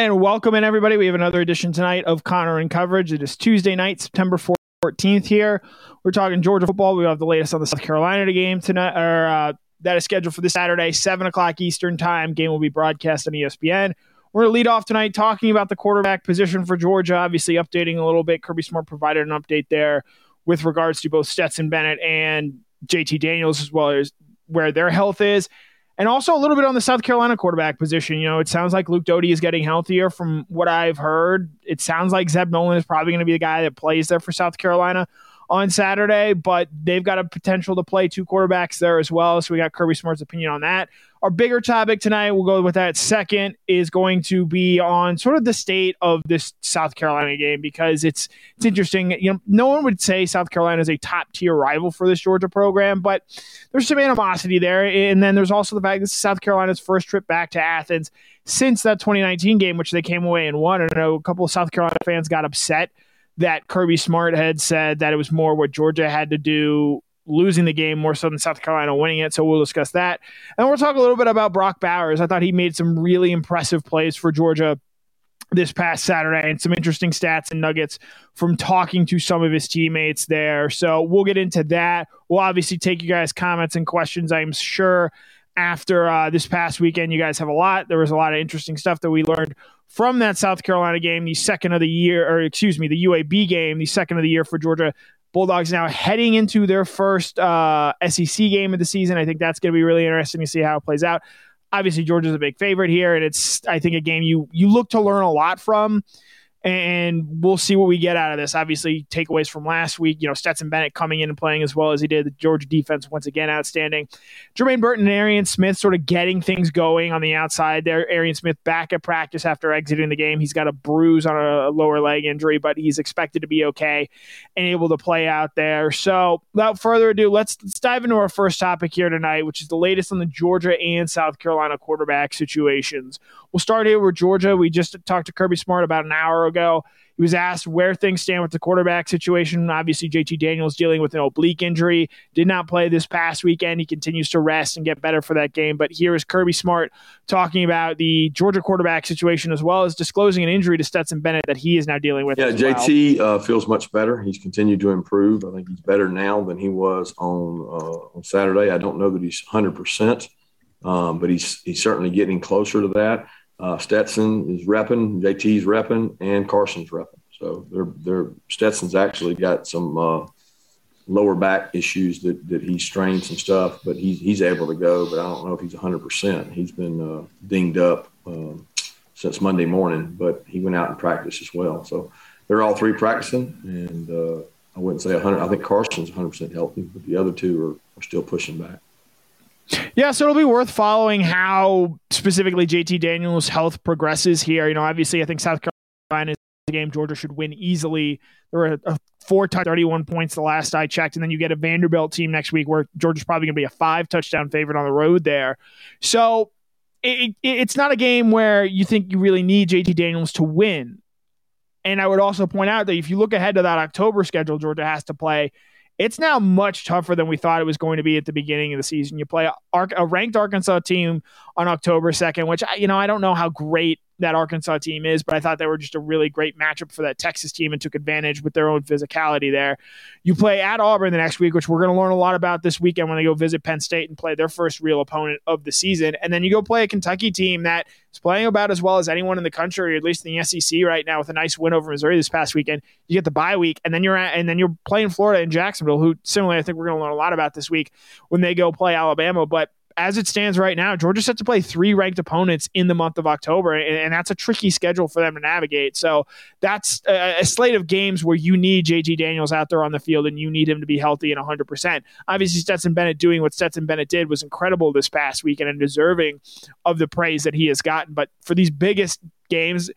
And welcome in everybody. We have another edition tonight of Connor in Coverage. It is Tuesday night, September 14th here. We're talking Georgia football. We have the latest on the South Carolina game tonight, or uh, that is scheduled for this Saturday, 7 o'clock Eastern time. Game will be broadcast on ESPN. We're going to lead off tonight talking about the quarterback position for Georgia, obviously updating a little bit. Kirby Smart provided an update there with regards to both Stetson Bennett and JT Daniels, as well as where their health is. And also a little bit on the South Carolina quarterback position. You know, it sounds like Luke Doty is getting healthier from what I've heard. It sounds like Zeb Noland is probably going to be the guy that plays there for South Carolina on Saturday, but they've got a potential to play two quarterbacks there as well. So we got Kirby Smart's opinion on that. Our bigger topic tonight, we'll go with that second, is going to be on sort of the state of this South Carolina game because it's it's interesting. You know, no one would say South Carolina is a top tier rival for this Georgia program, but there's some animosity there. And then there's also the fact this is South Carolina's first trip back to Athens since that 2019 game, which they came away and won. I know a couple of South Carolina fans got upset that Kirby Smart had said that it was more what Georgia had to do losing the game more so than South Carolina winning it. So we'll discuss that. And we'll talk a little bit about Brock Bowers. I thought he made some really impressive plays for Georgia this past Saturday and some interesting stats and nuggets from talking to some of his teammates there. So we'll get into that. We'll obviously take you guys' comments and questions, I'm sure. After uh, this past weekend, you guys have a lot. There was a lot of interesting stuff that we learned from that South Carolina game, the second of the year, or excuse me, the UAB game, the second of the year for Georgia Bulldogs now heading into their first uh, SEC game of the season. I think that's going to be really interesting to see how it plays out. Obviously, Georgia's a big favorite here, and it's I think a game you you look to learn a lot from and we'll see what we get out of this. Obviously, takeaways from last week, you know, Stetson Bennett coming in and playing as well as he did. The Georgia defense, once again, outstanding. Jermaine Burton and Arian Smith sort of getting things going on the outside there. Arian Smith back at practice after exiting the game. He's got a bruise on a lower leg injury, but he's expected to be okay and able to play out there. So, without further ado, let's, let's dive into our first topic here tonight, which is the latest on the Georgia and South Carolina quarterback situations. We'll start here with Georgia. We just talked to Kirby Smart about an hour ago. He was asked where things stand with the quarterback situation. Obviously, JT Daniels dealing with an oblique injury, did not play this past weekend. He continues to rest and get better for that game. But here is Kirby Smart talking about the Georgia quarterback situation as well as disclosing an injury to Stetson Bennett that he is now dealing with. Yeah, JT well. uh, feels much better. He's continued to improve. I think he's better now than he was on uh, on Saturday. I don't know that he's 100%, um, but he's he's certainly getting closer to that. Uh, Stetson is repping, JT's repping, and Carson's repping. So they're, they're Stetson's actually got some uh, lower back issues that, that he strained some stuff, but he's, he's able to go. But I don't know if he's 100%. He's been uh, dinged up um, since Monday morning, but he went out and practiced as well. So they're all three practicing, and uh, I wouldn't say 100. I think Carson's 100% healthy, but the other two are, are still pushing back. Yeah, so it'll be worth following how specifically JT Daniels' health progresses here. You know, obviously, I think South Carolina is a game Georgia should win easily. There were a, a four touch, 31 points the last I checked, and then you get a Vanderbilt team next week where Georgia's probably going to be a five touchdown favorite on the road there. So it, it, it's not a game where you think you really need JT Daniels to win. And I would also point out that if you look ahead to that October schedule Georgia has to play, it's now much tougher than we thought it was going to be at the beginning of the season. You play a, a ranked Arkansas team on October 2nd, which, you know, I don't know how great that Arkansas team is, but I thought they were just a really great matchup for that Texas team and took advantage with their own physicality there. You play at Auburn the next week, which we're going to learn a lot about this weekend when they go visit Penn State and play their first real opponent of the season. And then you go play a Kentucky team that is playing about as well as anyone in the country, or at least in the SEC right now, with a nice win over Missouri this past weekend. You get the bye week, and then you're at, and then you're playing Florida and Jacksonville, who similarly I think we're going to learn a lot about this week when they go play Alabama. But as it stands right now, Georgia's set to play three ranked opponents in the month of October, and, and that's a tricky schedule for them to navigate. So that's a, a, slate of games where you need JT Daniels out there on the field, and you need him to be healthy and 100%. Obviously, Stetson Bennett doing what Stetson Bennett did was incredible this past weekend and deserving of the praise that he has gotten. But for these biggest games,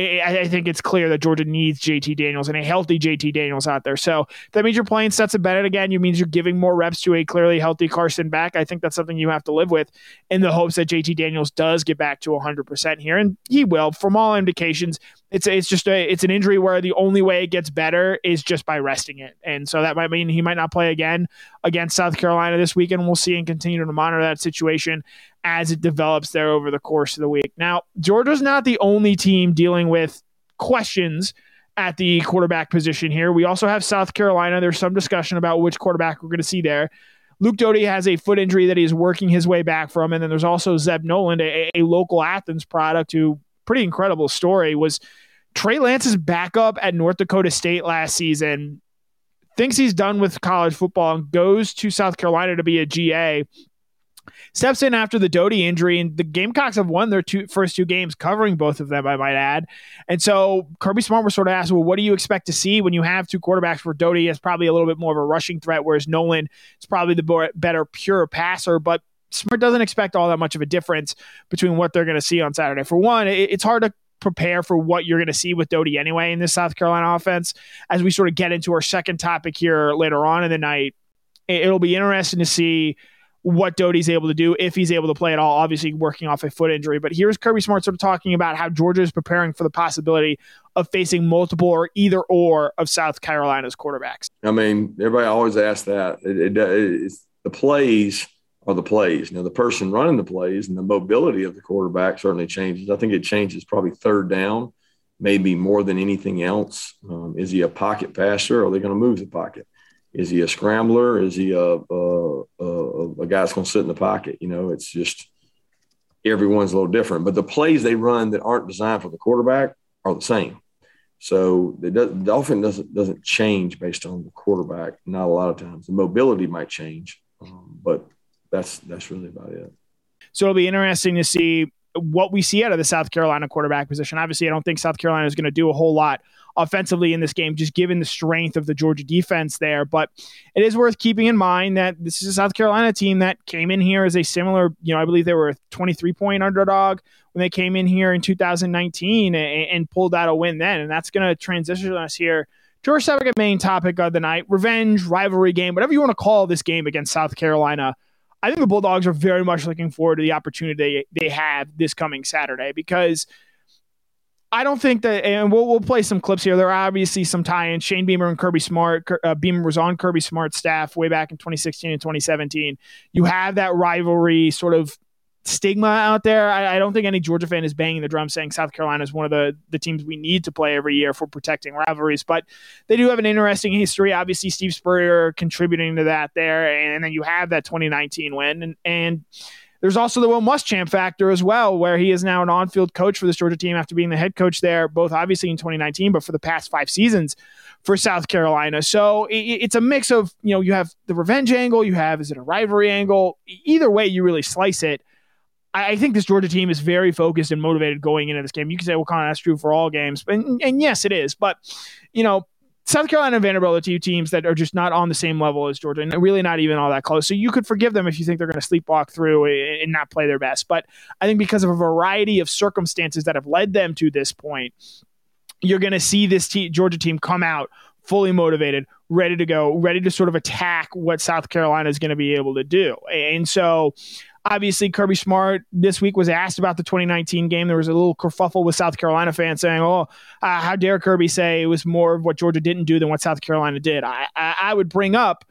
I think it's clear that Georgia needs JT Daniels and a healthy JT Daniels out there. So that means you're playing Stetson Bennett again. You means you're giving more reps to a clearly healthy Carson back. I think that's something you have to live with in the hopes that JT Daniels does get back to 100% here, and he will. From all indications, it's it's just a it's an injury where the only way it gets better is just by resting it, and so that might mean he might not play again against South Carolina this weekend. We'll see and continue to monitor that situation as it develops there over the course of the week. Now, Georgia's not the only team dealing with questions at the quarterback position here. We also have South Carolina. There's some discussion about which quarterback we're going to see there. Luke Doty has a foot injury that he's working his way back from. And then there's also Zeb Noland, a, a local Athens product who, pretty incredible story, was Trey Lance's backup at North Dakota State last season. Thinks he's done with college football and goes to South Carolina to be a GA steps in after the Doty injury, and the Gamecocks have won their two first two games, covering both of them, I might add. And so Kirby Smart was sort of asked, well, what do you expect to see when you have two quarterbacks where Doty is probably a little bit more of a rushing threat, whereas Noland is probably the better pure passer, but Smart doesn't expect all that much of a difference between what they're going to see on Saturday. For one, it's hard to prepare for what you're going to see with Doty anyway in this South Carolina offense. As we sort of get into our second topic here later on in the night, it'll be interesting to see what Doty's able to do if he's able to play at all. Obviously, working off a foot injury. But here's Kirby Smart sort of talking about how Georgia is preparing for the possibility of facing multiple or either or of South Carolina's quarterbacks. I mean, everybody always asks that. It, it, the plays are the plays. Now, the person running the plays and the mobility of the quarterback certainly changes. I think it changes probably third down, maybe more than anything else. Um, is he a pocket passer? Or are they going to move the pocket? Is he a scrambler? Is he a, a, a, a guy that's going to sit in the pocket? You know, it's just everyone's a little different. But the plays they run that aren't designed for the quarterback are the same. So the, the offense doesn't doesn't change based on the quarterback. Not a lot of times. The mobility might change, um, but that's that's really about it. So it'll be interesting to see what we see out of the South Carolina quarterback position. Obviously, I don't think South Carolina is going to do a whole lot offensively in this game, just given the strength of the Georgia defense there. But it is worth keeping in mind that this is a South Carolina team that came in here as a similar, you know, I believe they were a 23 point underdog when they came in here in 2019 and, and pulled out a win then. And that's going to transition us here to our second main topic of the night revenge, rivalry game, whatever you want to call this game against South Carolina. I think the Bulldogs are very much looking forward to the opportunity they have this coming Saturday because I don't think that, and we'll, we'll play some clips here. There are obviously some tie-ins. Shane Beamer and Kirby Smart. Uh, Beamer was on Kirby Smart's staff way back in 2016 and 2017. You have that rivalry sort of stigma out there. I, I, don't think any Georgia fan is banging the drum saying South Carolina is one of the, the teams we need to play every year for protecting rivalries, but they do have an interesting history. Obviously, Steve Spurrier contributing to that there, and then you have that 2019 win, and and there's also the Will Muschamp factor as well, where he is now an on-field coach for this Georgia team after being the head coach there, both obviously in 2019, but for the past five seasons for South Carolina. So it's a mix of you know you have the revenge angle, you have is it a rivalry angle? Either way, you really slice it. I think this Georgia team is very focused and motivated going into this game. You can say, well, Connor, that's true for all games. And, and yes, it is. But, you know, South Carolina and Vanderbilt are two teams that are just not on the same level as Georgia and really not even all that close. So you could forgive them if you think they're going to sleepwalk through and not play their best. But I think because of a variety of circumstances that have led them to this point, you're going to see this te- Georgia team come out fully motivated, ready to go, ready to sort of attack what South Carolina is going to be able to do. And so Obviously, Kirby Smart this week was asked about the 2019 game. There was a little kerfuffle with South Carolina fans saying, "Oh, uh, how dare Kirby say it was more of what Georgia didn't do than what South Carolina did?" I, I, I would bring up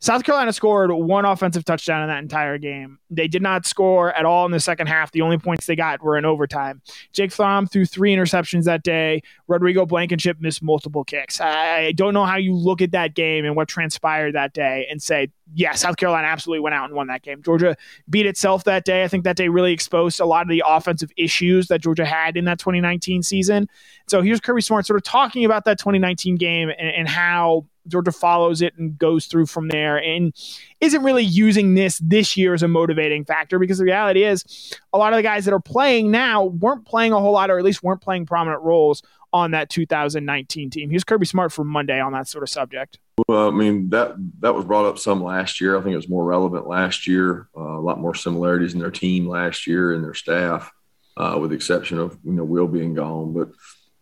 South Carolina scored one offensive touchdown in that entire game. They did not score at all in the second half. The only points they got were in overtime. Jake Fromm threw three interceptions that day. Rodrigo Blankenship missed multiple kicks. I don't know how you look at that game and what transpired that day and say, yeah, South Carolina absolutely went out and won that game. Georgia beat itself that day. I think that day really exposed a lot of the offensive issues that Georgia had in that 2019 season. So here's Kirby Smart sort of talking about that 2019 game and, and how Georgia follows it and goes through from there and isn't really using this this year as a motivating factor because the reality is a lot of the guys that are playing now weren't playing a whole lot or at least weren't playing prominent roles on that 2019 team. Here's Kirby Smart for Monday on that sort of subject. Well, I mean that that was brought up some last year. I think it was more relevant last year. Uh, a lot more similarities in their team last year and their staff, uh, with the exception of you know Will being gone. But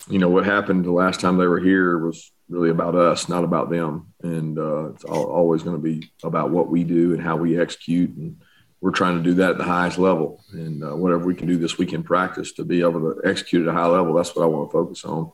you know what happened the last time they were here was really about us, not about them. And uh, it's always going to be about what we do and how we execute. And we're trying to do that at the highest level. And uh, whatever we can do this week in practice to be able to execute at a high level, that's what I want to focus on.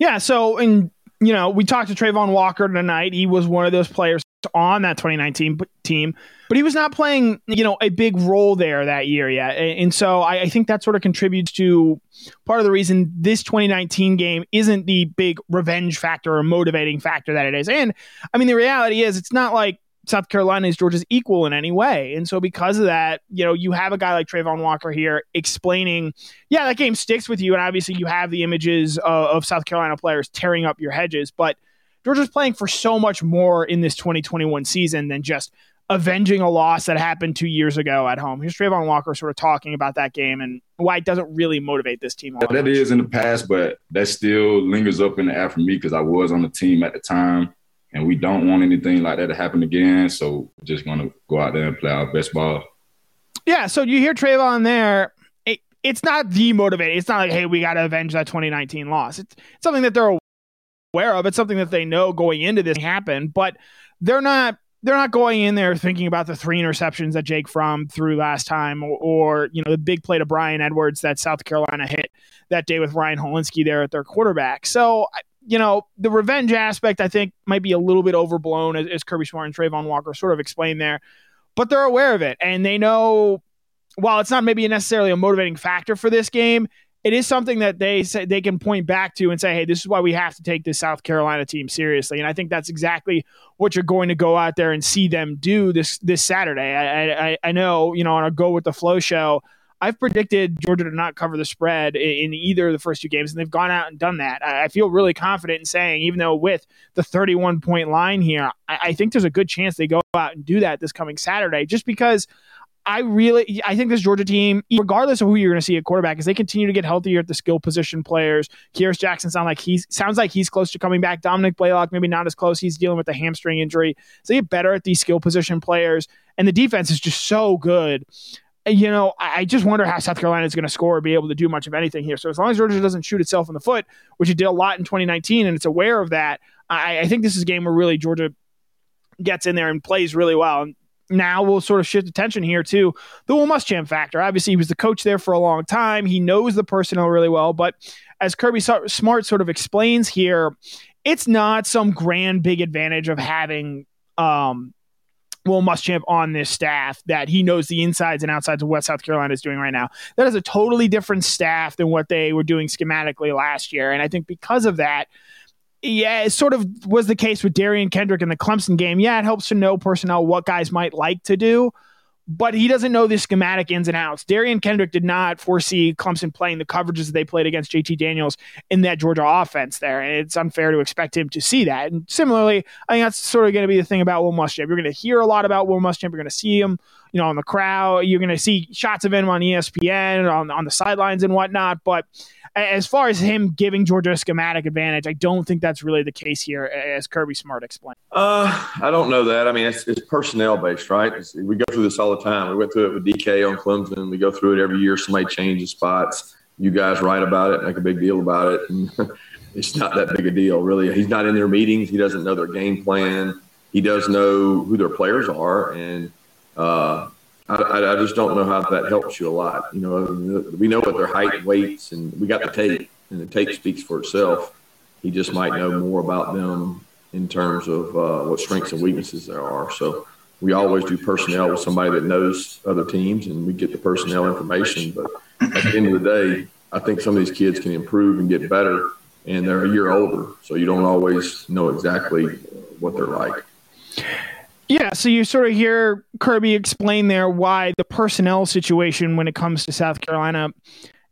Yeah. So, and, you know, we talked to Travon Walker tonight. He was one of those players on that 2019 team, but he was not playing, you know, a big role there that year yet. And so I, I, think that sort of contributes to part of the reason this 2019 game isn't the big revenge factor or motivating factor that it is. And I mean, the reality is it's not like South Carolina is Georgia's equal in any way. And so because of that, you know, you have a guy like Travon Walker here explaining, yeah, that game sticks with you. And obviously you have the images of, of South Carolina players tearing up your hedges, but – Georgia's playing for so much more in this 2021 season than just avenging a loss that happened two years ago at home. Here's Travon Walker sort of talking about that game and why it doesn't really motivate this team. That much. is in the past, but that still lingers up in the air for me because I was on the team at the time, and we don't want anything like that to happen again. So we're just going to go out there and play our best ball. Yeah. So you hear Travon there. It, it's not demotivating. It's not like, hey, we got to avenge that 2019 loss. It's, it's something that they're aware of. It's something that they know going into this happen, but they're not they're not going in there thinking about the three interceptions that Jake Fromm threw last time, or, or, you know the big play to Bryan Edwards that South Carolina hit that day with Ryan Hilinski there at their quarterback. So you know the revenge aspect I think might be a little bit overblown as, as Kirby Smart and Travon Walker sort of explained there, but they're aware of it and they know. While it's not maybe necessarily a motivating factor for this game, it is something that they say they can point back to and say, "Hey, this is why we have to take this South Carolina team seriously." And I think that's exactly what you're going to go out there and see them do this this Saturday. I I, I know you know on a go with the flow show. I've predicted Georgia to not cover the spread in either of the first two games, and they've gone out and done that. I feel really confident in saying, even though with the 31 point line here, I think there's a good chance they go out and do that this coming Saturday, just because I really, I think this Georgia team, regardless of who you're going to see at quarterback, as they continue to get healthier at the skill position players. Kearis Jackson sound like he's sounds like he's close to coming back. Dominick Blaylock maybe not as close. He's dealing with a hamstring injury. So they get better at these skill position players, and the defense is just so good. You know, I just wonder how South Carolina is going to score or be able to do much of anything here. So as long as Georgia doesn't shoot itself in the foot, which it did a lot in 2019, and it's aware of that, I, I think this is a game where really Georgia gets in there and plays really well. And now we'll sort of shift attention here to the Will Muschamp factor. Obviously, he was the coach there for a long time. He knows the personnel really well. But as Kirby Smart sort of explains here, it's not some grand big advantage of having um, Will Muschamp on this staff that he knows the insides and outsides of what South Carolina is doing right now. That is a totally different staff than what they were doing schematically last year. And I think because of that, yeah, it sort of was the case with Derion Kendrick in the Clemson game. Yeah, it helps to know personnel what guys might like to do, but he doesn't know the schematic ins and outs. Derion Kendrick did not foresee Clemson playing the coverages that they played against JT Daniels in that Georgia offense there. And it's unfair to expect him to see that. And similarly, I think that's sort of going to be the thing about Will Muschamp. You're going to hear a lot about Will Muschamp. You're going to see him, you know, on the crowd. You're going to see shots of him on ESPN, on, on the sidelines and whatnot. But as far as him giving Georgia a schematic advantage, I don't think that's really the case here, as Kirby Smart explained. Uh, I don't know that. I mean, it's, it's personnel based, right? It's, we go through this all the time. We went through it with DK on Clemson. We go through it every year. Somebody changes spots. You guys write about it, make a big deal about it. And it's not that big a deal, really. He's not in their meetings. He doesn't know their game plan. He does know who their players are. And, uh, I, I, just don't know how that helps you a lot. You know, we know what their height and weights, and we got the tape, and the tape speaks for itself. He just might know more about them in terms of uh, what strengths and weaknesses there are. So we always do personnel with somebody that knows other teams, and we get the personnel information. But at the end of the day, I think some of these kids can improve and get better, and they're a year older, so you don't always know exactly what they're like. Yeah, so you sort of hear Kirby explain there why the personnel situation when it comes to South Carolina.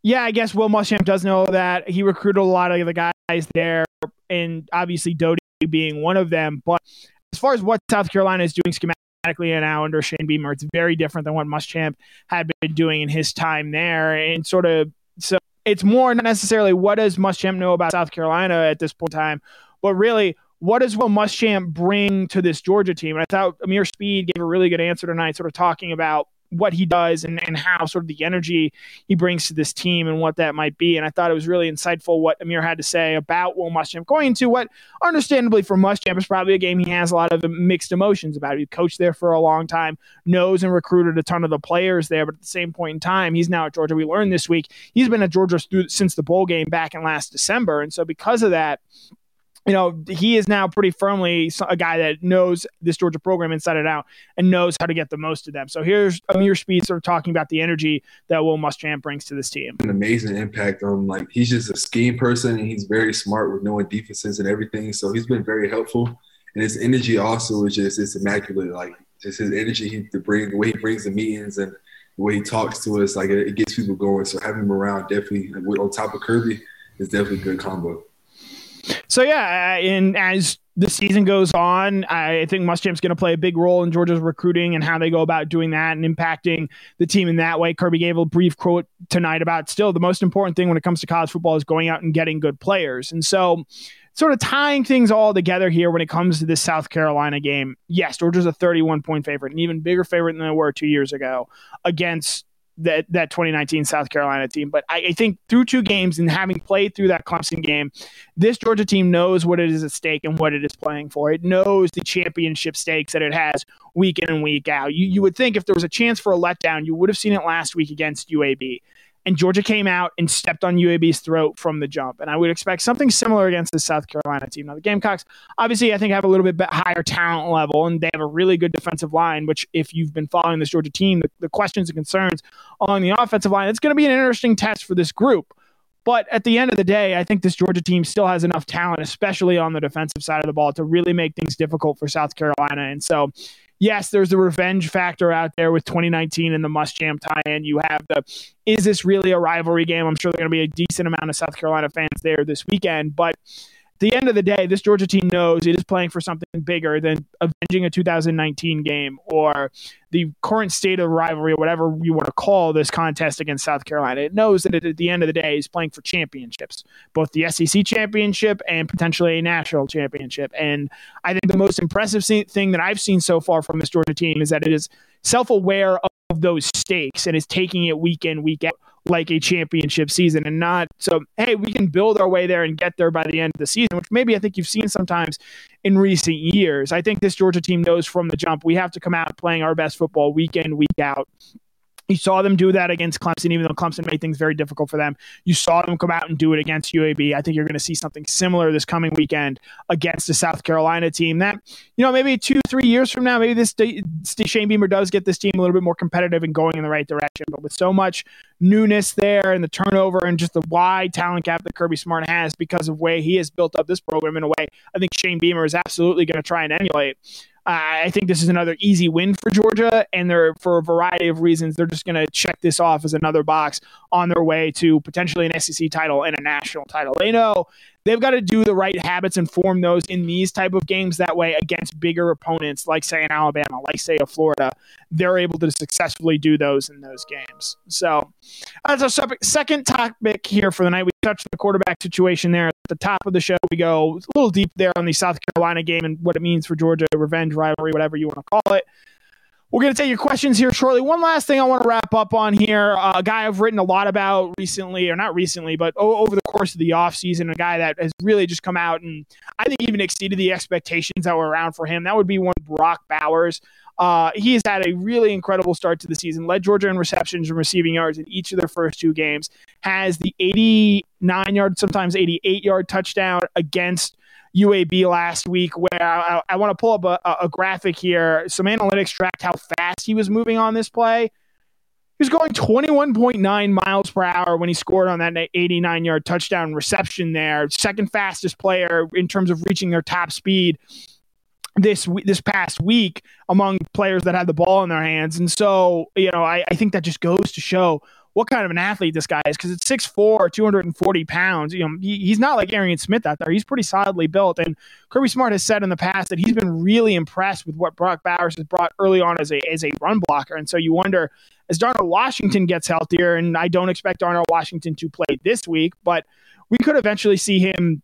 Yeah, I guess Will Muschamp does know that he recruited a lot of the guys there, and obviously Doty being one of them. But as far as what South Carolina is doing schematically now under Shane Beamer, it's very different than what Muschamp had been doing in his time there, and sort of so it's more not necessarily what does Muschamp know about South Carolina at this point in time, but really what does Will Muschamp bring to this Georgia team? And I thought Ameer Speed gave a really good answer tonight, sort of talking about what he does and, and how sort of the energy he brings to this team and what that might be. And I thought it was really insightful what Ameer had to say about Will Muschamp going into what, understandably for Muschamp, is probably a game he has a lot of mixed emotions about. He coached there for a long time, knows and recruited a ton of the players there, but at the same point in time, he's now at Georgia. We learned this week he's been at Georgia since the bowl game back in last December. And so because of that, you know, he is now pretty firmly a guy that knows this Georgia program inside and out and knows how to get the most of them. So here's sort of talking about the energy that Will Muschamp brings to this team. An amazing impact on like he's just a scheme person and he's very smart with knowing defenses and everything. So he's been very helpful. And his energy also is just it's immaculate. Like just his energy he to bring the way he brings the meetings and the way he talks to us, like it, it gets people going. So having him around definitely on top of Kirby is definitely a good combo. So yeah, uh, and as the season goes on, I think Muschamp's going to play a big role in Georgia's recruiting and how they go about doing that and impacting the team in that way. Kirby gave a brief quote tonight about still the most important thing when it comes to college football is going out and getting good players. And so, sort of tying things all together here when it comes to this South Carolina game. Yes, Georgia's a 31 point favorite, an even bigger favorite than they were two years ago against that that 2019 South Carolina team. But I, I, think through two games and having played through that Clemson game, this Georgia team knows what it is at stake and what it is playing for. It knows the championship stakes that it has week in and week out. You you would think if there was a chance for a letdown, you would have seen it last week against UAB and Georgia came out and stepped on UAB's throat from the jump. And I would expect something similar against the South Carolina team. Now, the Gamecocks, obviously, I think have a little bit higher talent level, and they have a really good defensive line, which, if you've been following this Georgia team, the, the questions and concerns on the offensive line, it's going to be an interesting test for this group. But at the end of the day, I think this Georgia team still has enough talent, especially on the defensive side of the ball, to really make things difficult for South Carolina. And so yes, there's the revenge factor out there with 2019 and the Muschamp tie-in. You have the is this really a rivalry game? I'm sure there's going to be a decent amount of South Carolina fans there this weekend, but the end of the day, this Georgia team knows it is playing for something bigger than avenging a 2019 game or the current state of rivalry or whatever you want to call this contest against South Carolina. It knows that it, at the end of the day is playing for championships, both the SEC championship and potentially a national championship. And I think the most impressive thing that I've seen so far from this Georgia team is that it is self aware of those stakes and is taking it week in, week out like a championship season and not so hey we can build our way there and get there by the end of the season which maybe i think you've seen sometimes in recent years. I think this georgia team knows from the jump we have to come out playing our best football week in week out you saw them do that against Clemson, even though Clemson made things very difficult for them. You saw them come out and do it against UAB. I think you're going to see something similar this coming weekend against the South Carolina team. That, you know, maybe two, three years from now, maybe this Shane Beamer does get this team a little bit more competitive and going in the right direction. But with so much newness there and the turnover and just the wide talent gap that Kirby Smart has because of way he has built up this program in a way, I think Shane Beamer is absolutely going to try and emulate. I think this is another easy win for Georgia, and they're for a variety of reasons they're just going to check this off as another box on their way to potentially an SEC title and a national title. They know they've got to do the right habits and form those in these type of games that way against bigger opponents like say in alabama like say a florida. They're able to successfully do those in those games. So as a second topic here for the night we touched the quarterback situation there. At the top of the show we go a little deep there on the south carolina game and what it means for georgia revenge rivalry whatever you want to call it we're going to take your questions here shortly. One last thing I want to wrap up on here. Uh, a guy I've written a lot about recently, or not recently, but over the course of the offseason, a guy that has really just come out and I think even exceeded the expectations that were around for him. That would be one Brock Bowers. Uh, he has had a really incredible start to the season, led Georgia in receptions and receiving yards in each of their first two games, has the 89 yard, sometimes 88 yard touchdown against UAB last week, where I, I want to pull up a, a, graphic here. Some analytics tracked how fast he was moving on this play. He was going 21.9 miles per hour when he scored on that 89 yard touchdown reception there. Second fastest player in terms of reaching their top speed this this past week among players that had the ball in their hands. And so, you know, I, I think that just goes to show what kind of an athlete this guy is because it's 6'4, 240 pounds. You know, he, he's not like Arian Smith out there. He's pretty solidly built. And Kirby Smart has said in the past that he's been really impressed with what Brock Bowers has brought early on as a as a run blocker. And so you wonder as Darnell Washington gets healthier, and I don't expect Darnell Washington to play this week, but we could eventually see him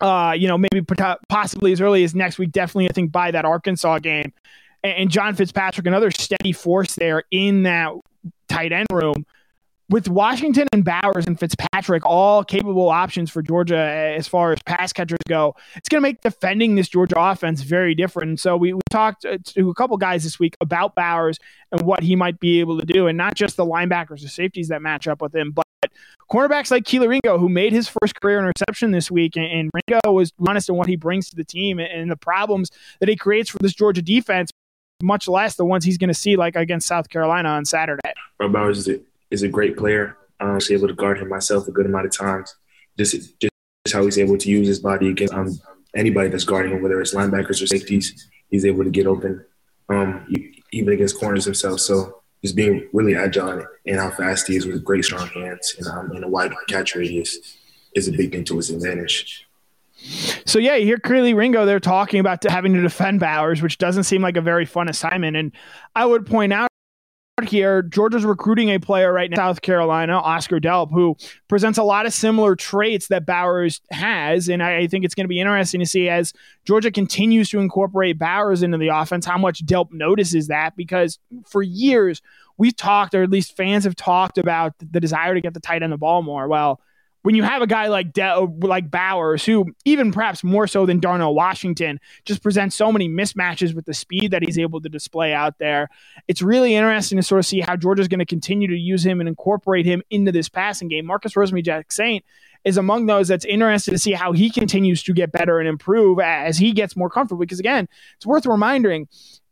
uh, you know, maybe possibly as early as next week, definitely I think by that Arkansas game. And John Fitzpatrick, another steady force there in that tight end room with Washington and Bowers and Fitzpatrick all capable options for Georgia as far as pass catchers go, it's going to make defending this Georgia offense very different. So we, we talked uh, to a couple guys this week about Bowers and what he might be able to do, and not just the linebackers or safeties that match up with him, but cornerbacks like Kelee Ringo, who made his first career interception this week, and, and Ringo was honest in what he brings to the team and, and the problems that he creates for this Georgia defense, much less the ones he's going to see like against South Carolina on Saturday. Bowers is is a great player. I was able to guard him myself a good amount of times. Just just how he's able to use his body against um, anybody that's guarding him, whether it's linebackers or safeties. He's able to get open, um, even against corners himself. So just being really agile and how fast he is with great strong hands and, um, and a wide catch radius is a big thing to his advantage. So yeah, you hear Kelee Ringo they're talking about having to defend Bowers, which doesn't seem like a very fun assignment. And I would point out here, Georgia's recruiting a player right now, South Carolina, Oscar Delp, who presents a lot of similar traits that Bowers has. And I think it's going to be interesting to see as Georgia continues to incorporate Bowers into the offense, how much Delp notices that. Because for years, we've talked, or at least fans have talked about the desire to get the tight end the ball more. Well, when you have a guy like De- like Bowers, who even perhaps more so than Darnell Washington, just presents so many mismatches with the speed that he's able to display out there, it's really interesting to sort of see how Georgia's going to continue to use him and incorporate him into this passing game. Marcus Rosemy-Jacksaint is among those that's interested to see how he continues to get better and improve as he gets more comfortable. Because again, it's worth reminding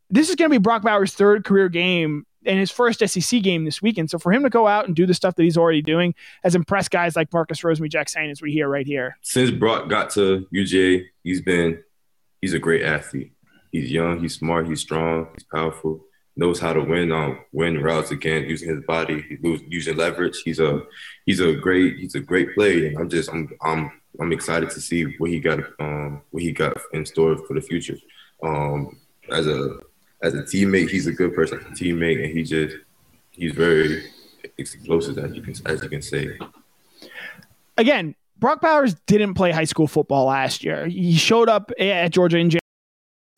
this is going to be Brock Bowers' third career game in his first SEC game this weekend. So for him to go out and do the stuff that he's already doing has impressed guys like Marcus Rosemy-Jacksaint, as we hear right here. Since Brock got to UGA, he's been he's a great athlete. He's young, he's smart, he's strong, he's powerful, knows how to win on um, win routes again using his body, using leverage. He's a he's a great he's a great player. And I'm just I'm I'm I'm excited to see what he got um what he got in store for the future. Um, as a as a teammate, he's a good person, as a teammate, and he just he's very explosive as you can as you can say. Again, Brock Bowers didn't play high school football last year. He showed up at Georgia in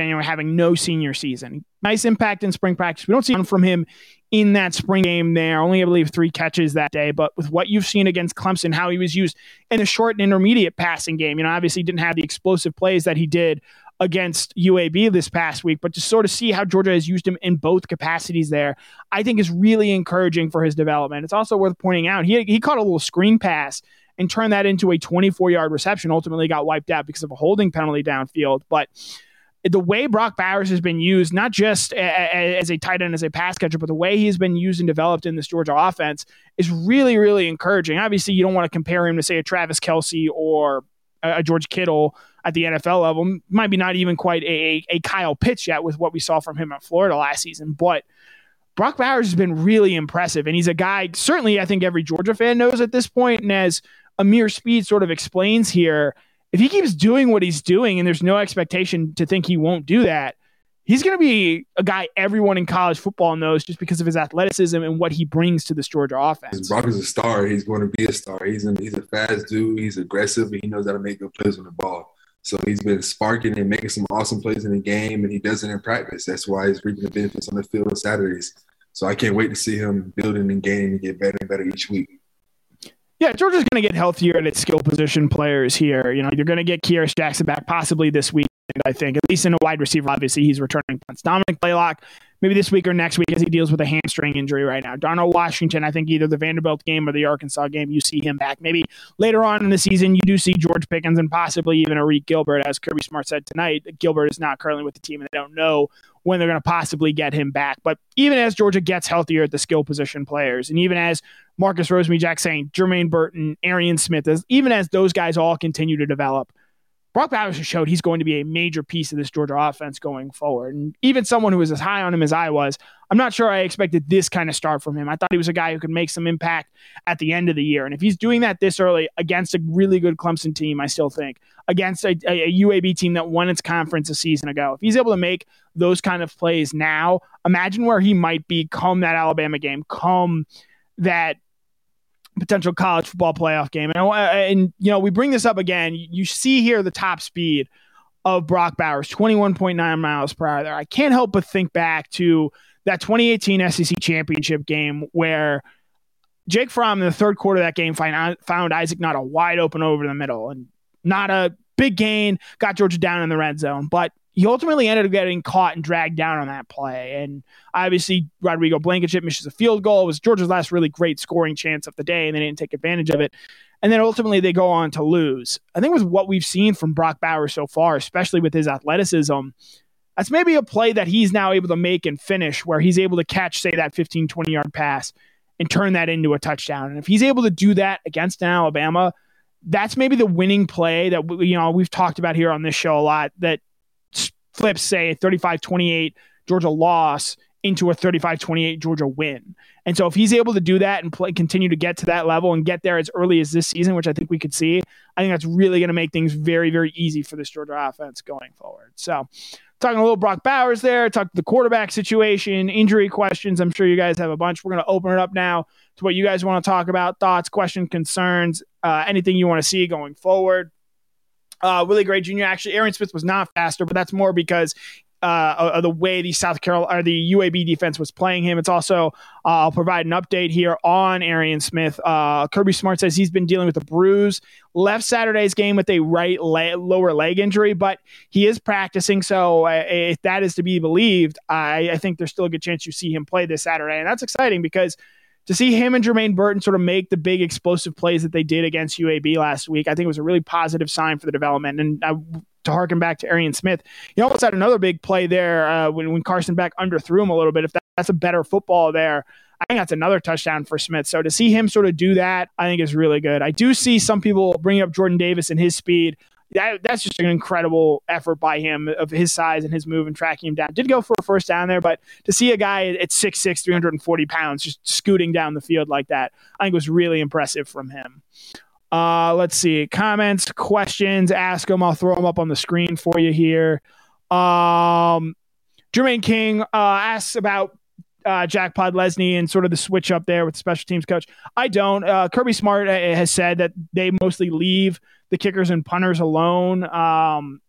January having no senior season. Nice impact in spring practice. We don't see one from him in that spring game there. Only, I believe, three catches that day. But with what you've seen against Clemson, how he was used in the short and intermediate passing game, you know, obviously didn't have the explosive plays that he did against UAB this past week, but to sort of see how Georgia has used him in both capacities there, I think is really encouraging for his development. It's also worth pointing out he, he caught a little screen pass and turned that into a 24 yard reception, ultimately got wiped out because of a holding penalty downfield. But the way Brock Bowers has been used, not just as a tight end, as a pass catcher, but the way he's been used and developed in this Georgia offense is really, really encouraging. Obviously, you don't want to compare him to, say, a Travis Kelce or a George Kittle at the NFL level. Might be not even quite a, a Kyle Pitts yet with what we saw from him at Florida last season, but Brock Bowers has been really impressive, and he's a guy. Certainly, I think every Georgia fan knows at this point, and as Ameer Speed sort of explains here, if he keeps doing what he's doing, and there's no expectation to think he won't do that, he's going to be a guy everyone in college football knows just because of his athleticism and what he brings to this Georgia offense. Brock is a star. He's going to be a star. He's a, he's a fast dude. He's aggressive, and he knows how to make good plays on the ball. So he's been sparking and making some awesome plays in the game, and he does it in practice. That's why he's reaping the benefits on the field on Saturdays. So I can't wait to see him building and gaining and get better and better each week. Yeah, Georgia's going to get healthier at its skill position players here. You know, you're going to get Kearis Jackson back possibly this week. I think, at least in a wide receiver. Obviously, he's returning punts. Dominick Blaylock, maybe this week or next week as he deals with a hamstring injury right now. Darnell Washington, I think either the Vanderbilt game or the Arkansas game, you see him back. Maybe later on in the season, you do see George Pickens and possibly even Arik Gilbert. As Kirby Smart said tonight, Gilbert is not currently with the team and they don't know when they're going to possibly get him back. But even as Georgia gets healthier at the skill position players, and even as Marcus Rosemy-Jacksaint, Jermaine Burton, Arian Smith, as, even as those guys all continue to develop, Brock Bowers has showed he's going to be a major piece of this Georgia offense going forward. And even someone who was as high on him as I was, I'm not sure I expected this kind of start from him. I thought he was a guy who could make some impact at the end of the year. And if he's doing that this early against a really good Clemson team, I still think, against a, a UAB team that won its conference a season ago, if he's able to make those kind of plays now, imagine where he might be come that Alabama game, come that potential college football playoff game. And, and you know, we bring this up again. You see here the top speed of Brock Bowers, 21.9 miles per hour there. I can't help but think back to that 2018 SEC championship game where Jake Fromm in the third quarter of that game find, found Isaac Nauta wide open over the middle and not a big gain, got Georgia down in the red zone. But he ultimately ended up getting caught and dragged down on that play. And obviously, Rodrigo Blankenship misses a field goal. It was Georgia's last really great scoring chance of the day, and they didn't take advantage of it. And then ultimately, they go on to lose. I think with what we've seen from Brock Bowers so far, especially with his athleticism, that's maybe a play that he's now able to make and finish where he's able to catch, say, that 15, 20 yard pass and turn that into a touchdown. And if he's able to do that against an Alabama, that's maybe the winning play that you know we've talked about here on this show a lot that flips say a 35-28 Georgia loss into a 35-28 Georgia win. And so if he's able to do that and play, continue to get to that level and get there as early as this season, which I think we could see, I think that's really going to make things very very easy for this Georgia offense going forward. So talking a little Brock Bowers there, talk the quarterback situation, injury questions. I'm sure you guys have a bunch. We're going to open it up now to what you guys want to talk about, thoughts, questions, concerns, uh, anything you want to see going forward. Uh, Willie Gray Jr. Actually, Arian Smith was not faster, but that's more because uh, of the way the South Carolina or the UAB defense was playing him. It's also uh, I'll provide an update here on Arian Smith. Uh, Kirby Smart says he's been dealing with a bruise. Left Saturday's game with a right lower leg injury, but he is practicing. So uh, if that is to be believed, I, I think there's still a good chance you see him play this Saturday, and that's exciting because to see him and Jermaine Burton sort of make the big explosive plays that they did against UAB last week, I think was a really positive sign for the development. And uh, to harken back to Arian Smith, he almost had another big play there uh, when, when Carson Beck underthrew him a little bit. If that, that's a better football there, I think that's another touchdown for Smith. So to see him sort of do that, I think is really good. I do see some people bringing up Jordan Davis and his speed that, that's just an incredible effort by him of his size and his move and tracking him down. Did go for a first down there, but to see a guy at 6'6, 340 pounds just scooting down the field like that, I think was really impressive from him. Uh, let's see. Comments, questions, ask them. I'll throw them up on the screen for you here. Um, Jermaine King uh, asks about uh, Jack Podlesny and sort of the switch up there with the special teams coach. I don't. Uh, Kirby Smart uh, has said that they mostly leave the kickers and punters alone. Um,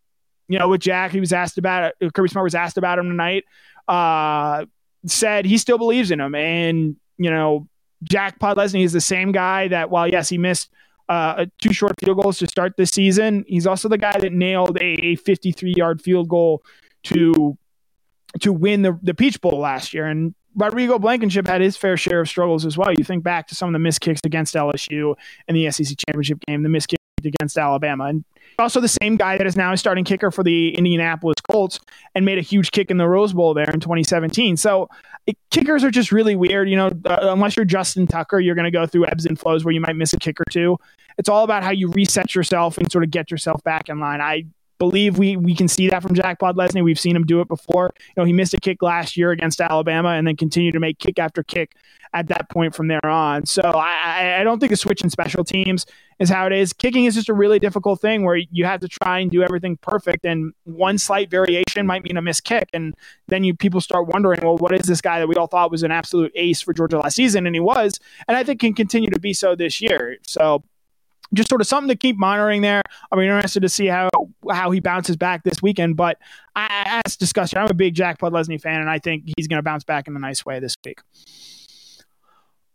you know, with Jack, he was asked about it. Kirby Smart was asked about him tonight. Uh, said he still believes in him, and you know, Jack Podlesny is the same guy that while yes, he missed uh, two short field goals to start this season, he's also the guy that nailed a 53 yard field goal to to win the, the Peach Bowl last year. And Rodrigo Blankenship had his fair share of struggles as well. You think back to some of the missed kicks against LSU in the SEC championship game, the missed against Alabama. And also the same guy that is now a starting kicker for the Indianapolis Colts and made a huge kick in the Rose Bowl there in 2017. So it, kickers are just really weird. You know, uh, unless you're Justin Tucker, you're going to go through ebbs and flows where you might miss a kick or two. It's all about how you reset yourself and sort of get yourself back in line. I believe we we can see that from Jack Podlesny. We've seen him do it before. You know, he missed a kick last year against Alabama and then continued to make kick after kick at that point from there on. So I, I don't think the switch in special teams is how it is. Kicking is just a really difficult thing where you have to try and do everything perfect, and one slight variation might mean a missed kick, and then you people start wondering, well, what is this guy that we all thought was an absolute ace for Georgia last season, and he was, and I think can continue to be so this year. So just sort of something to keep monitoring there. I'm interested to see how how he bounces back this weekend. But I, as discussed, I'm a big Jack Podlesny fan, and I think he's going to bounce back in a nice way this week.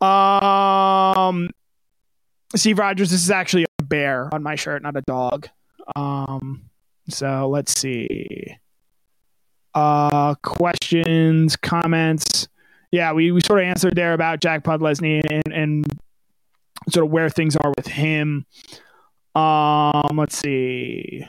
Um, Steve Rogers, this is actually a bear on my shirt, not a dog. Um, so let's see. Uh, questions, comments. Yeah, we, we sort of answered there about Jack Podlesny and, and sort of where things are with him. Um, let's see.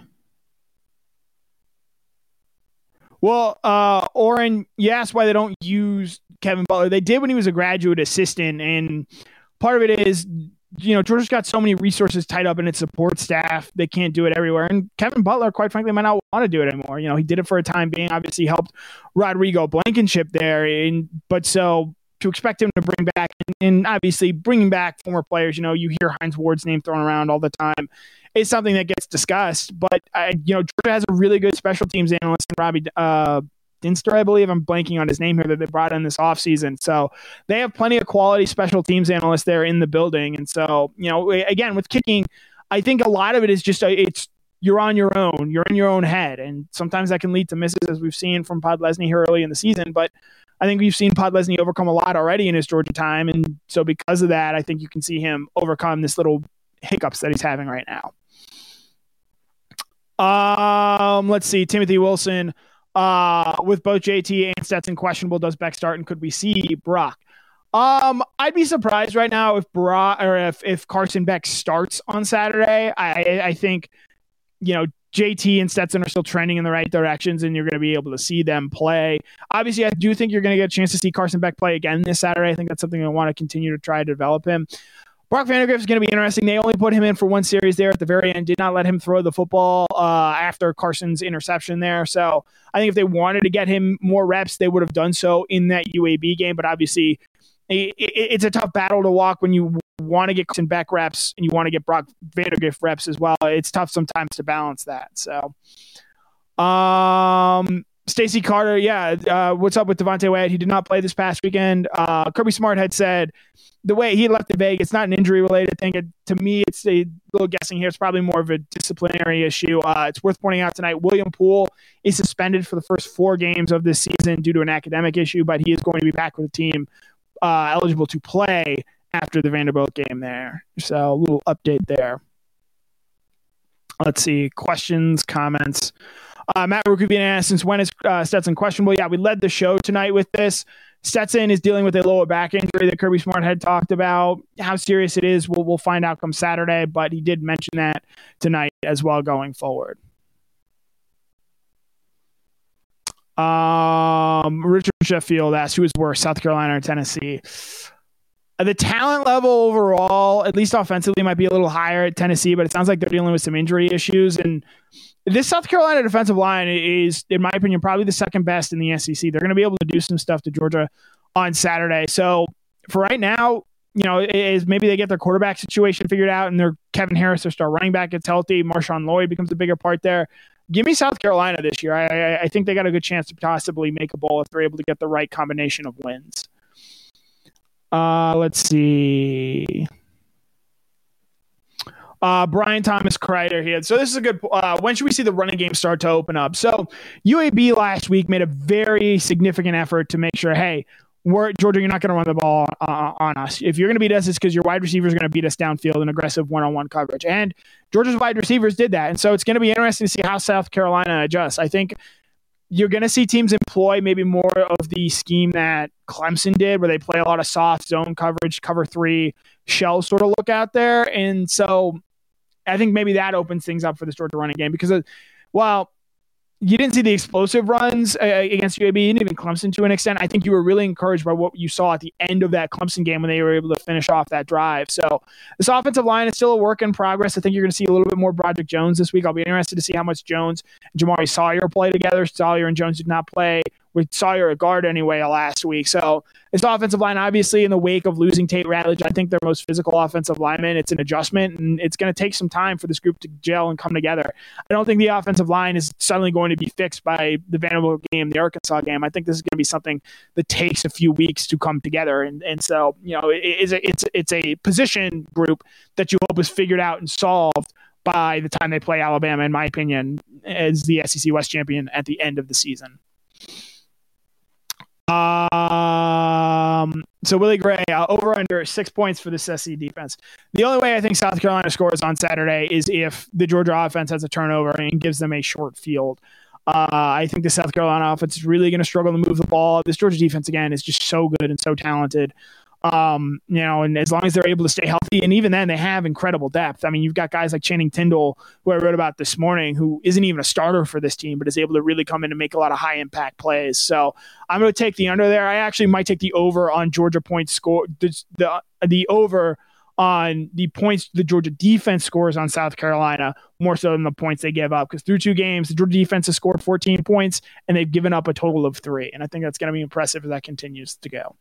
Well, uh, Oren, you asked why they don't use Kevin Butler. They did when he was a graduate assistant, and part of it is, you know, Georgia's got so many resources tied up in its support staff. They can't do it everywhere. And Kevin Butler, quite frankly, might not want to do it anymore. You know, he did it for a time being. Obviously, helped Rodrigo Blankenship there, and but so to expect him to bring back and, and, obviously bringing back former players. You know, you hear Hines Ward's name thrown around all the time is something that gets discussed. But I, you know, Georgia has a really good special teams analyst in Robbie uh, Dinster, I believe. I'm blanking on his name here that they brought in this offseason. So they have plenty of quality special teams analysts there in the building. And so, you know, again, with kicking, I think a lot of it is just a, it's you're on your own. You're in your own head, and sometimes that can lead to misses, as we've seen from Pod Podlesny here early in the season. But I think we've seen Pod Podlesny overcome a lot already in his Georgia time, and so because of that, I think you can see him overcome this little hiccups that he's having right now. Um, let's see, Timothy Wilson. Uh, with both JT and Stetson questionable, does Beck start, and could we see Brock? Um, I'd be surprised right now if Brock or if if Carson Beck starts on Saturday. I I think you know JT and Stetson are still trending in the right directions, and you're going to be able to see them play. Obviously, I do think you're going to get a chance to see Carson Beck play again this Saturday. I think that's something I want to continue to try to develop him. Brock Vandagriff is going to be interesting. They only put him in for one series there at the very end, did not let him throw the football uh, after Carson's interception there. So I think if they wanted to get him more reps, they would have done so in that UAB game. But obviously, it's a tough battle to walk when you want to get Carson Beck reps and you want to get Brock Vandagriff reps as well. It's tough sometimes to balance that. So, um, Stacy Carter, yeah. Uh, what's up with Devonte Wyatt? He did not play this past weekend. Uh, Kirby Smart had said the way he left it vague. It's not an injury related thing. It, to me, it's a little guessing here. It's probably more of a disciplinary issue. Uh, it's worth pointing out tonight. William Poole is suspended for the first four games of this season due to an academic issue, but he is going to be back with the team, uh, eligible to play after the Vanderbilt game there. So a little update there. Let's see questions, comments. Uh, Matt Rukavina asked, since when is uh, Stetson questionable? Yeah, we led the show tonight with this. Stetson is dealing with a lower back injury that Kirby Smart had talked about. How serious it is, we'll, we'll find out come Saturday, but he did mention that tonight as well going forward. Um, Richard Sheffield asked, who is worse, South Carolina or Tennessee? The talent level overall, at least offensively, might be a little higher at Tennessee, but it sounds like they're dealing with some injury issues. And this South Carolina defensive line is, in my opinion, probably the second best in the SEC. They're going to be able to do some stuff to Georgia on Saturday. So for right now, you know, is maybe they get their quarterback situation figured out and their Kevin Harris, their star running back, gets healthy. Marshawn Lloyd becomes a bigger part there. Give me South Carolina this year. I, I think they got a good chance to possibly make a bowl if they're able to get the right combination of wins. Uh, let's see. Uh, Brian Thomas Kreider here. So this is a good. Uh, when should we see the running game start to open up? So UAB last week made a very significant effort to make sure, hey, we're Georgia, you're not going to run the ball uh, on us. If you're going to beat us, it's because your wide receivers are going to beat us downfield in aggressive one-on-one coverage. And Georgia's wide receivers did that, and so it's going to be interesting to see how South Carolina adjusts. I think you're going to see teams employ maybe more of the scheme that Clemson did, where they play a lot of soft zone coverage, cover three, shell sort of look out there. And so I think maybe that opens things up for this Georgia running game because, uh, well, you didn't see the explosive runs uh, against UAB and even Clemson to an extent. I think you were really encouraged by what you saw at the end of that Clemson game when they were able to finish off that drive. So this offensive line is still a work in progress. I think you're going to see a little bit more Broderick Jones this week. I'll be interested to see how much Jones and Jamaree Salyer play together. Salyer and Jones did not play with Salyer at guard anyway last week. So this offensive line, obviously, in the wake of losing Tate Ratledge, I think their most physical offensive lineman. It's an adjustment, and it's going to take some time for this group to gel and come together. I don't think the offensive line is suddenly going to be fixed by the Vanderbilt game, the Arkansas game. I think this is going to be something that takes a few weeks to come together, and and so you know, it, it's a, it's it's a position group that you hope is figured out and solved by the time they play Alabama, in my opinion, as the SEC West champion at the end of the season. Um, so Willie Gray uh, over under six points for the SC defense. The only way I think South Carolina scores on Saturday is if the Georgia offense has a turnover and gives them a short field. Uh, I think the South Carolina offense is really going to struggle to move the ball. This Georgia defense again is just so good and so talented. Um, you know, and as long as they're able to stay healthy, and even then they have incredible depth. I mean, you've got guys like Channing Tindall, who I wrote about this morning, who isn't even a starter for this team, but is able to really come in and make a lot of high impact plays. So I'm going to take the under there. I actually might take the over on Georgia points score, the, the, the over on the points the Georgia defense scores on South Carolina more so than the points they give up. Because through two games, the Georgia defense has scored 14 points and they've given up a total of three. And I think that's going to be impressive as that continues to go.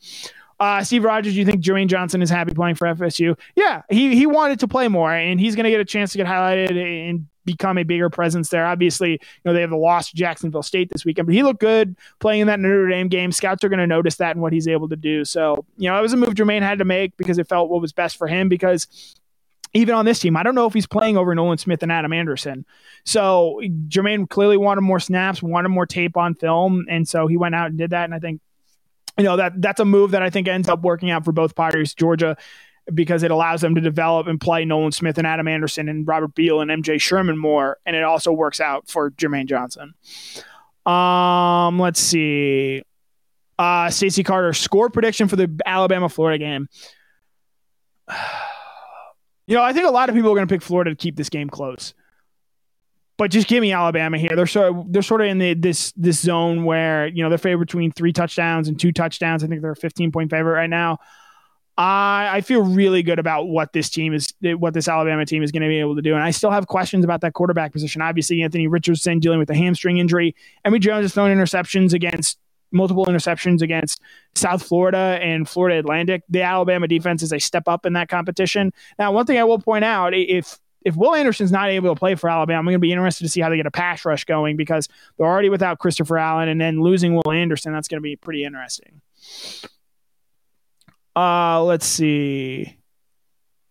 Uh, Steve Rogers, you think Jermaine Johnson is happy playing for FSU? Yeah, he he wanted to play more, and he's going to get a chance to get highlighted and become a bigger presence there. Obviously, you know they have the loss to Jacksonville State this weekend, but he looked good playing in that Notre Dame game. Scouts are going to notice that and what he's able to do. So, you know, it was a move Jermaine had to make because it felt what was best for him because even on this team. I don't know if he's playing over Nolan Smith and Adam Anderson. So Jermaine clearly wanted more snaps, wanted more tape on film, and so he went out and did that. And I think, you know, that that's a move that I think ends up working out for both parties. Georgia because it allows them to develop and play Nolan Smith and Adam Anderson and Robert Beal and MJ Sherman more, and it also works out for Jermaine Johnson. Um, let's see. Uh, Stacey Carter score prediction for the Alabama Florida game. You know, I think a lot of people are going to pick Florida to keep this game close. But just give me Alabama here. They're sort of, they're sort of in the, this this zone where you know they're favored between three touchdowns and two touchdowns. I think they're a 15 point favorite right now. I I feel really good about what this team is, what this Alabama team is going to be able to do, and I still have questions about that quarterback position. Obviously, Anthony Richardson dealing with a hamstring injury. Emory Jones has thrown interceptions against multiple interceptions against South Florida and Florida Atlantic. The Alabama defense is a step up in that competition. Now, one thing I will point out if if Will Anderson's not able to play for Alabama, I'm going to be interested to see how they get a pass rush going because they're already without Christopher Allen, and then losing Will Anderson, that's going to be pretty interesting. Uh, let's see.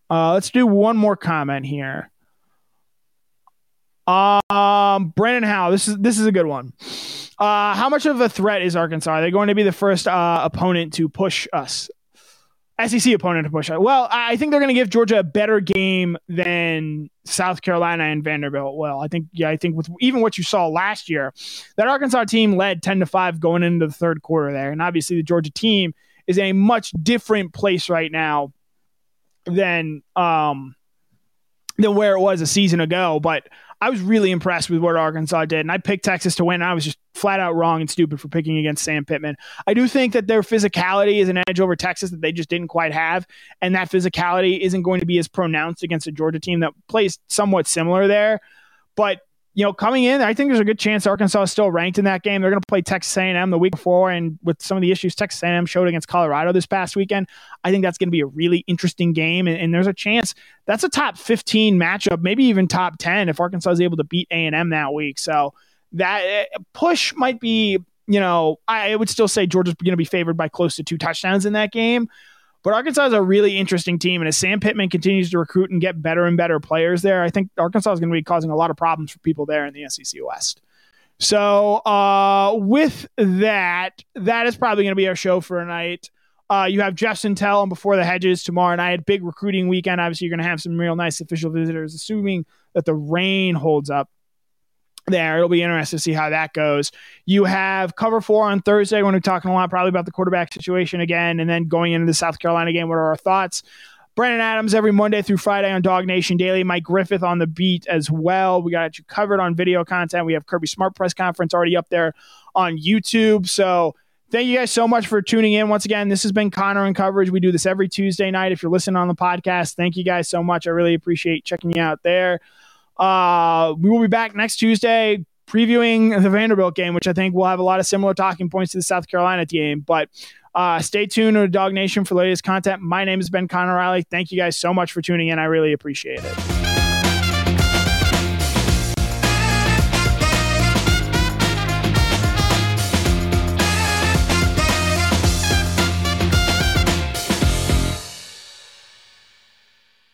Uh, let's do one more comment here. Um, Brandon Howe, this is this is a good one. Uh, how much of a threat is Arkansas? Are they going to be the first uh, opponent to push us? SEC opponent to push us. Well, I think they're going to give Georgia a better game than South Carolina and Vanderbilt. Well, I think yeah, I think with even what you saw last year, that Arkansas team led ten to five going into the third quarter there, and obviously the Georgia team is in a much different place right now than um than where it was a season ago. But I was really impressed with what Arkansas did, and I picked Texas to win. I was just flat out wrong and stupid for picking against Sam Pittman. I do think that their physicality is an edge over Texas that they just didn't quite have, and that physicality isn't going to be as pronounced against a Georgia team that plays somewhat similar there. But you know, coming in, I think there's a good chance Arkansas is still ranked in that game. They're going to play Texas A&M the week before, and with some of the issues Texas A&M showed against Colorado this past weekend, I think that's going to be a really interesting game. And, and, there's a chance that's a top 15 matchup, maybe even top 10 if Arkansas is able to beat A&M that week. So that eh, push might be, you know, I would still say Georgia's going to be favored by close to two touchdowns in that game. But Arkansas is a really interesting team, and as Sam Pittman continues to recruit and get better and better players there, I think Arkansas is going to be causing a lot of problems for people there in the SEC West. So, uh, with that, that is probably going to be our show for tonight. Uh, you have Jeff Sentell on Before the Hedges tomorrow night. Big recruiting weekend. Obviously, you're going to have some real nice official visitors, assuming that the rain holds up there. It'll be interesting to see how that goes. You have cover four on Thursday when we're talking a lot probably about the quarterback situation again, and then going into the South Carolina game. What are our thoughts? Brandon Adams every Monday through Friday on DawgNation Daily. Mike Griffith on the beat as well. We got you covered on video content. We have Kirby Smart Press Conference already up there on YouTube. So thank you guys so much for tuning in. Once again, this has been Connor in Coverage. We do this every Tuesday night. If you're listening on the podcast, thank you guys so much. I really appreciate checking you out there. Uh, we will be back next Tuesday previewing the Vanderbilt game, which I think will have a lot of similar talking points to the South Carolina game. But uh, stay tuned to DawgNation for latest content. My name is Ben Connor Riley. Thank you guys so much for tuning in. I really appreciate it.